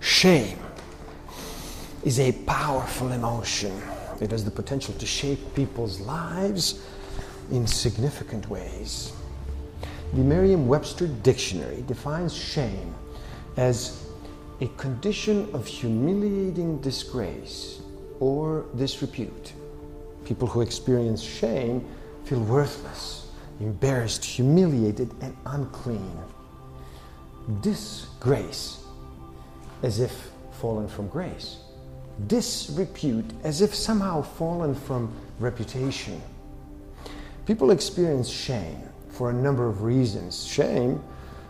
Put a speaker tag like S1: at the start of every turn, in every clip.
S1: Shame is a powerful emotion. It has the potential to shape people's lives in significant ways. The Merriam Webster Dictionary defines shame as a condition of humiliating disgrace or disrepute. People who experience shame feel worthless, embarrassed, humiliated, and unclean. Disgrace, as if fallen from grace. Disrepute, as if somehow fallen from reputation. People experience shame for a number of reasons. Shame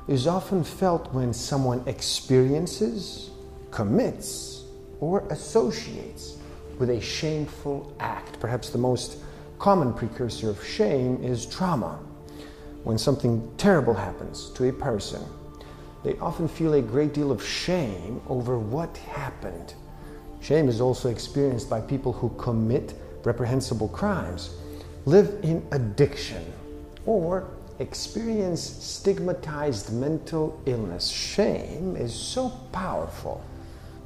S1: is often felt when someone experiences, commits, or associates with a shameful act. Perhaps the most common precursor of shame is trauma. When something terrible happens to a person, they often feel a great deal of shame over what happened. Shame is also experienced by people who commit reprehensible crimes, live in addiction, or experience stigmatized mental illness. Shame is so powerful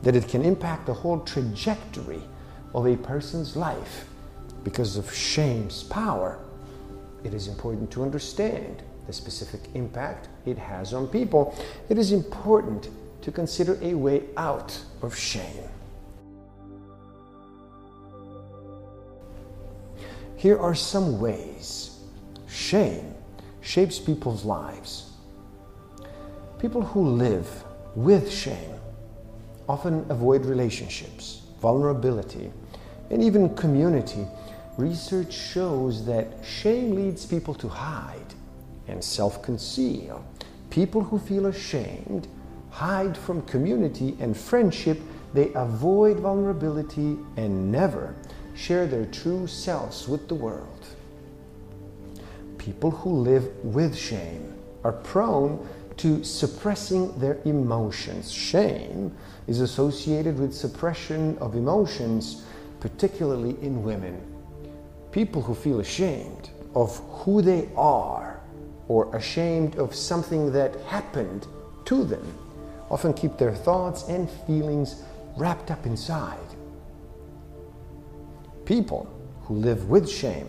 S1: that it can impact the whole trajectory of a person's life. Because of shame's power, it is important to understand the specific impact it has on people. It is important to consider a way out of shame. Here are some ways shame shapes people's lives. People who live with shame often avoid relationships, vulnerability, and even community. Research shows that shame leads people to hide and self conceal. People who feel ashamed hide from community and friendship, they avoid vulnerability and never share their true selves with the world people who live with shame are prone to suppressing their emotions. Shame is associated with suppression of emotions, particularly in women. People who feel ashamed of who they are or ashamed of something that happened to them often keep their thoughts and feelings wrapped up inside. People who live with shame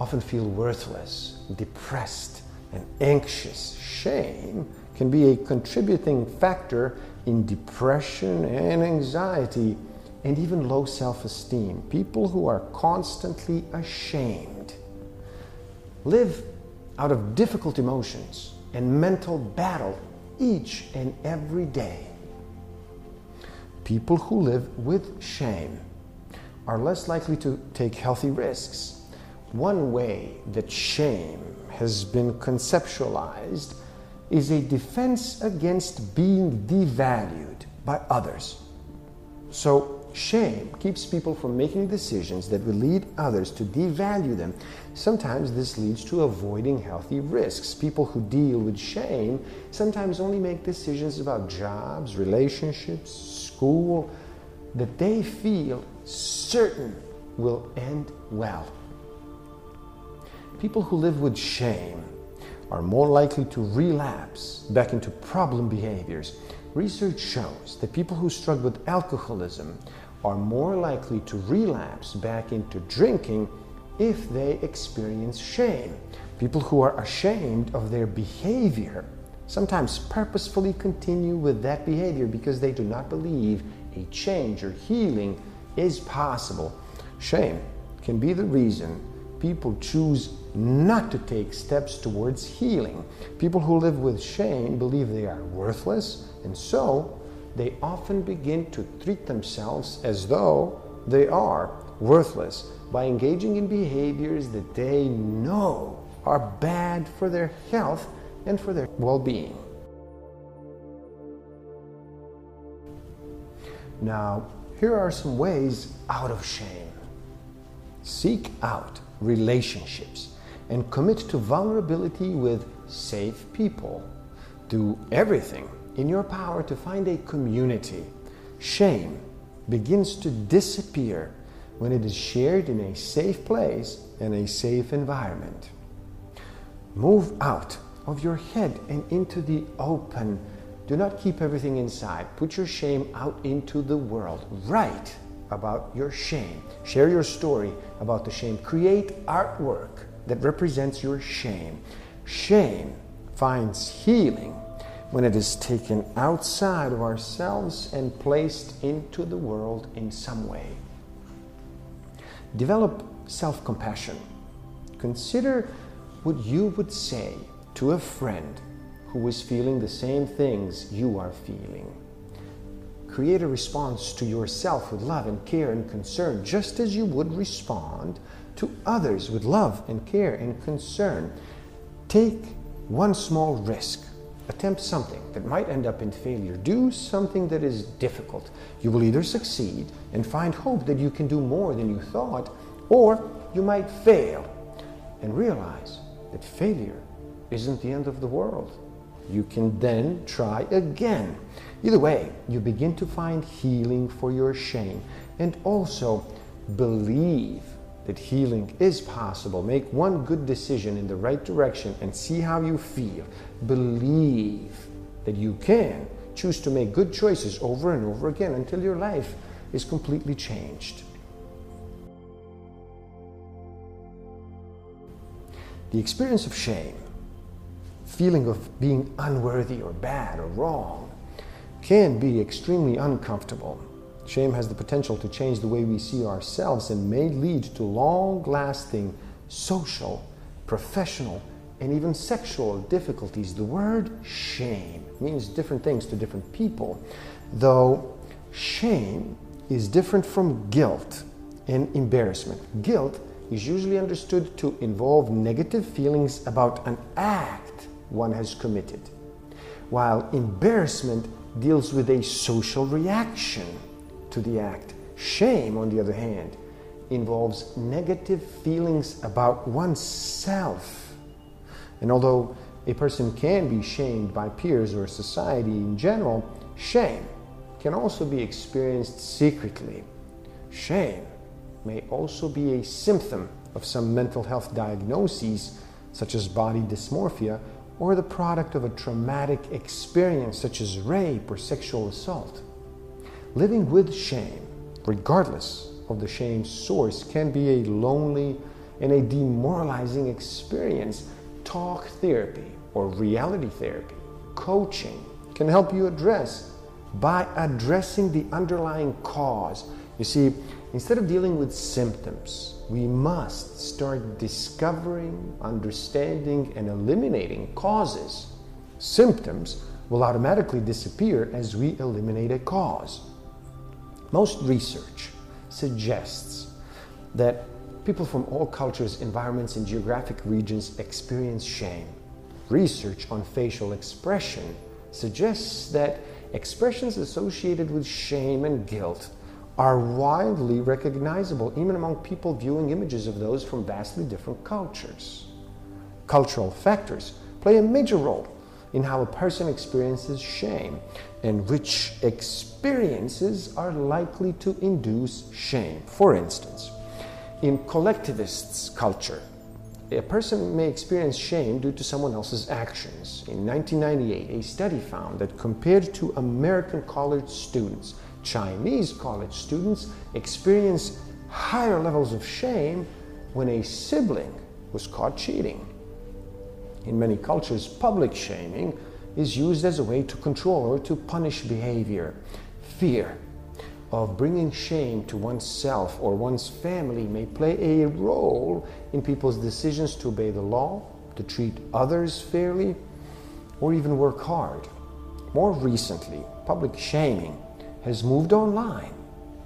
S1: often feel worthless, depressed, and anxious. Shame can be a contributing factor in depression and anxiety and even low self esteem. People who are constantly ashamed live out of difficult emotions and mental battle each and every day. People who live with shame are less likely to take healthy risks one way that shame has been conceptualized is a defense against being devalued by others. So, shame keeps people from making decisions that will lead others to devalue them. Sometimes this leads to avoiding healthy risks. People who deal with shame sometimes only make decisions about jobs, relationships, school that they feel certain will end well. People who live with shame are more likely to relapse back into problem behaviors. Research shows that people who struggle with alcoholism are more likely to relapse back into drinking if they experience shame. People who are ashamed of their behavior sometimes purposefully continue with that behavior because they do not believe a change or healing is possible. Shame can be the reason people choose not to take steps towards healing. People who live with shame believe they are worthless, and so they often begin to treat themselves as though they are worthless by engaging in behaviors that they know are bad for their health and for their well being. Now, here are some ways out of shame. Seek out relationships and commit to vulnerability with safe people. Do everything in your power to find a community. Shame begins to disappear when it is shared in a safe place and a safe environment. Move out of your head and into the open. Do not keep everything inside. Put your shame out into the world. Write about your shame. Share your story about the shame. Create artwork that represents your shame. Shame finds healing when it is taken outside of ourselves and placed into the world in some way. Develop self compassion. Consider what you would say to a friend who is feeling the same things you are feeling. Create a response to yourself with love and care and concern, just as you would respond to others with love and care and concern. Take one small risk. Attempt something that might end up in failure. Do something that is difficult. You will either succeed and find hope that you can do more than you thought, or you might fail and realize that failure isn't the end of the world. You can then try again. Either way, you begin to find healing for your shame and also believe that healing is possible. Make one good decision in the right direction and see how you feel. Believe that you can choose to make good choices over and over again until your life is completely changed. The experience of shame, feeling of being unworthy or bad or wrong, can be extremely uncomfortable. Shame has the potential to change the way we see ourselves and may lead to long lasting social, professional, and even sexual difficulties. The word shame means different things to different people, though shame is different from guilt and embarrassment. Guilt is usually understood to involve negative feelings about an act one has committed, while embarrassment deals with a social reaction to the act. Shame, on the other hand, involves negative feelings about oneself. And although a person can be shamed by peers or society in general, shame can also be experienced secretly. Shame may also be a symptom of some mental health diagnoses, such as body dysmorphia, or the product of a traumatic experience, such as rape or sexual assault. Living with shame, regardless of the shame's source, can be a lonely and a demoralizing experience. Talk therapy or reality therapy, coaching can help you address by addressing the underlying cause. You see, Instead of dealing with symptoms, we must start discovering, understanding, and eliminating causes. Symptoms will automatically disappear as we eliminate a cause. Most research suggests that people from all cultures, environments, and geographic regions experience shame. Research on facial expression suggests that expressions associated with shame and guilt are widely recognizable even among people viewing images of those from vastly different cultures. Cultural factors play a major role in how a person experiences shame and which experiences are likely to induce shame. For instance, in collectivists' culture, a person may experience shame due to someone else's actions. In 1998, a study found that compared to American college students, Chinese college students experience higher levels of shame when a sibling was caught cheating. In many cultures, public shaming is used as a way to control or to punish behavior. Fear of bringing shame to oneself or one's family may play a role in people's decisions to obey the law, to treat others fairly, or even work hard. More recently, public shaming has moved online.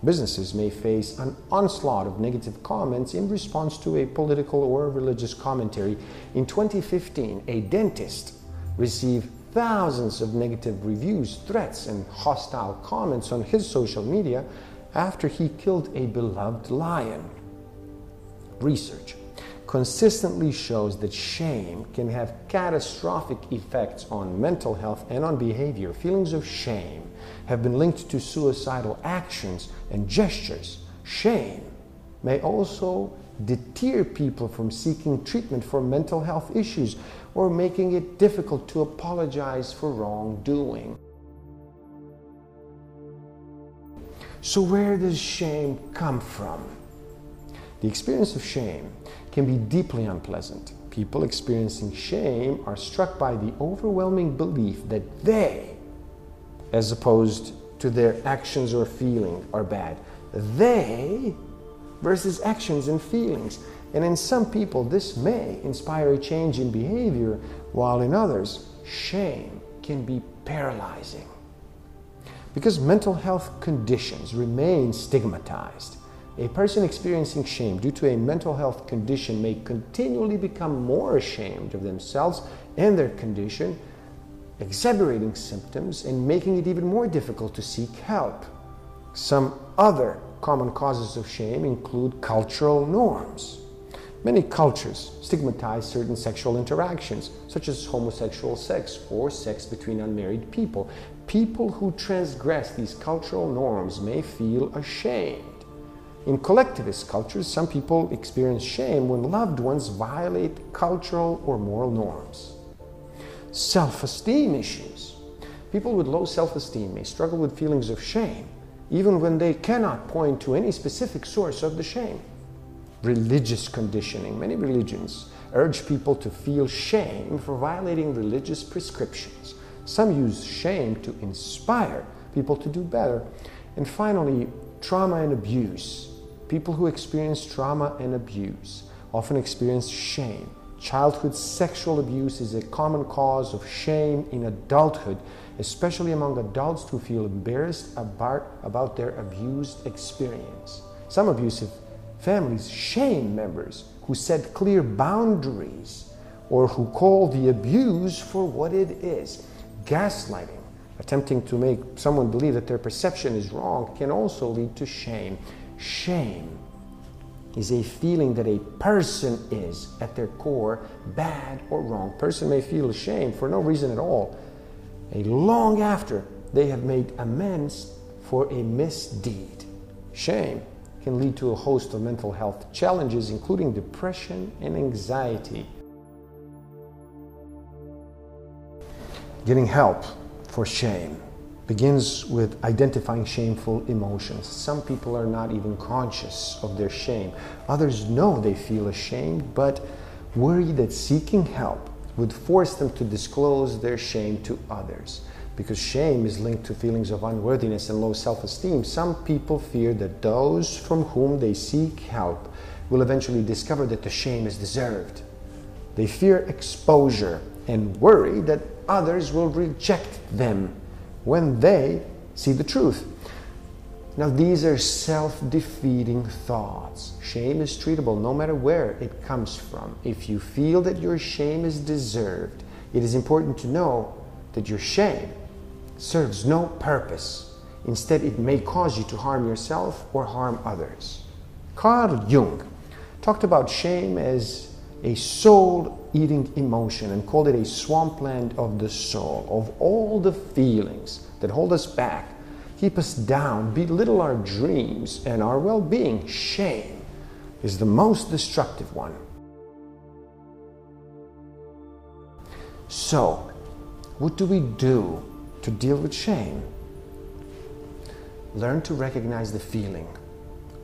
S1: Businesses may face an onslaught of negative comments in response to a political or religious commentary. In 2015, a dentist received thousands of negative reviews, threats, and hostile comments on his social media after he killed a beloved lion. Research consistently shows that shame can have catastrophic effects on mental health and on behavior. Feelings of shame have been linked to suicidal actions and gestures. Shame may also deter people from seeking treatment for mental health issues or making it difficult to apologize for wrongdoing. So, where does shame come from? The experience of shame can be deeply unpleasant. People experiencing shame are struck by the overwhelming belief that they, as opposed to their actions or feeling, are bad, they versus actions and feelings. And in some people, this may inspire a change in behavior, while in others, shame can be paralyzing. Because mental health conditions remain stigmatized, a person experiencing shame due to a mental health condition may continually become more ashamed of themselves and their condition, exaggerating symptoms and making it even more difficult to seek help. Some other common causes of shame include cultural norms. Many cultures stigmatize certain sexual interactions, such as homosexual sex or sex between unmarried people. People who transgress these cultural norms may feel ashamed. In collectivist cultures, some people experience shame when loved ones violate cultural or moral norms. Self esteem issues. People with low self esteem may struggle with feelings of shame, even when they cannot point to any specific source of the shame religious conditioning. Many religions urge people to feel shame for violating religious prescriptions. Some use shame to inspire people to do better. And finally, trauma and abuse. People who experience trauma and abuse often experience shame. Childhood sexual abuse is a common cause of shame in adulthood, especially among adults who feel embarrassed about, about their abused experience. Some abusive Families shame members who set clear boundaries or who call the abuse for what it is. Gaslighting, attempting to make someone believe that their perception is wrong, can also lead to shame. Shame is a feeling that a person is at their core bad or wrong. Person may feel ashamed for no reason at all, a long after they have made amends for a misdeed. Shame can lead to a host of mental health challenges, including depression and anxiety. Getting help for shame begins with identifying shameful emotions. Some people are not even conscious of their shame. Others know they feel ashamed, but worry that seeking help would force them to disclose their shame to others because shame is linked to feelings of unworthiness and low self esteem, some people fear that those from whom they seek help will eventually discover that the shame is deserved. They fear exposure and worry that others will reject them when they see the truth. Now, these are self defeating thoughts. Shame is treatable no matter where it comes from. If you feel that your shame is deserved, it is important to know that your shame serves no purpose. Instead, it may cause you to harm yourself or harm others. Carl Jung talked about shame as a soul eating emotion and called it a swampland of the soul, of all the feelings that hold us back, keep us down, belittle our dreams and our well being. Shame is the most destructive one. So, what do we do to deal with shame. Learn to recognize the feeling.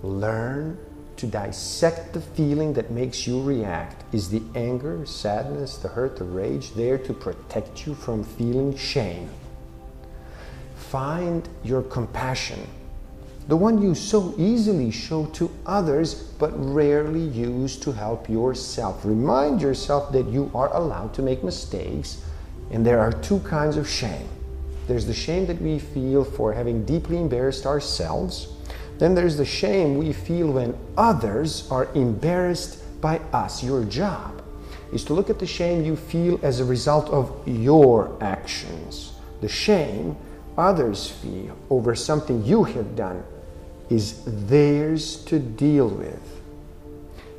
S1: Learn to dissect the feeling that makes you react. Is the anger, sadness, the hurt, the rage there to protect you from feeling shame? Find your compassion, the one you so easily show to others but rarely use to help yourself. Remind yourself that you are allowed to make mistakes and there are two kinds of shame there's the shame that we feel for having deeply embarrassed ourselves. Then there's the shame we feel when others are embarrassed by us. Your job is to look at the shame you feel as a result of your actions. The shame others feel over something you have done is theirs to deal with.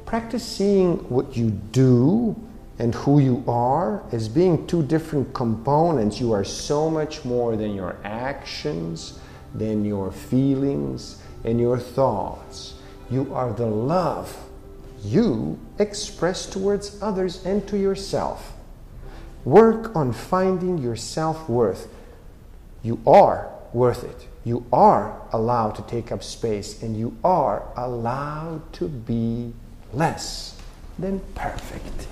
S1: Practice seeing what you do and who you are as being two different components. You are so much more than your actions, than your feelings, and your thoughts. You are the love you express towards others and to yourself. Work on finding your self worth. You are worth it. you are allowed to take up space and you are allowed to be less than perfect.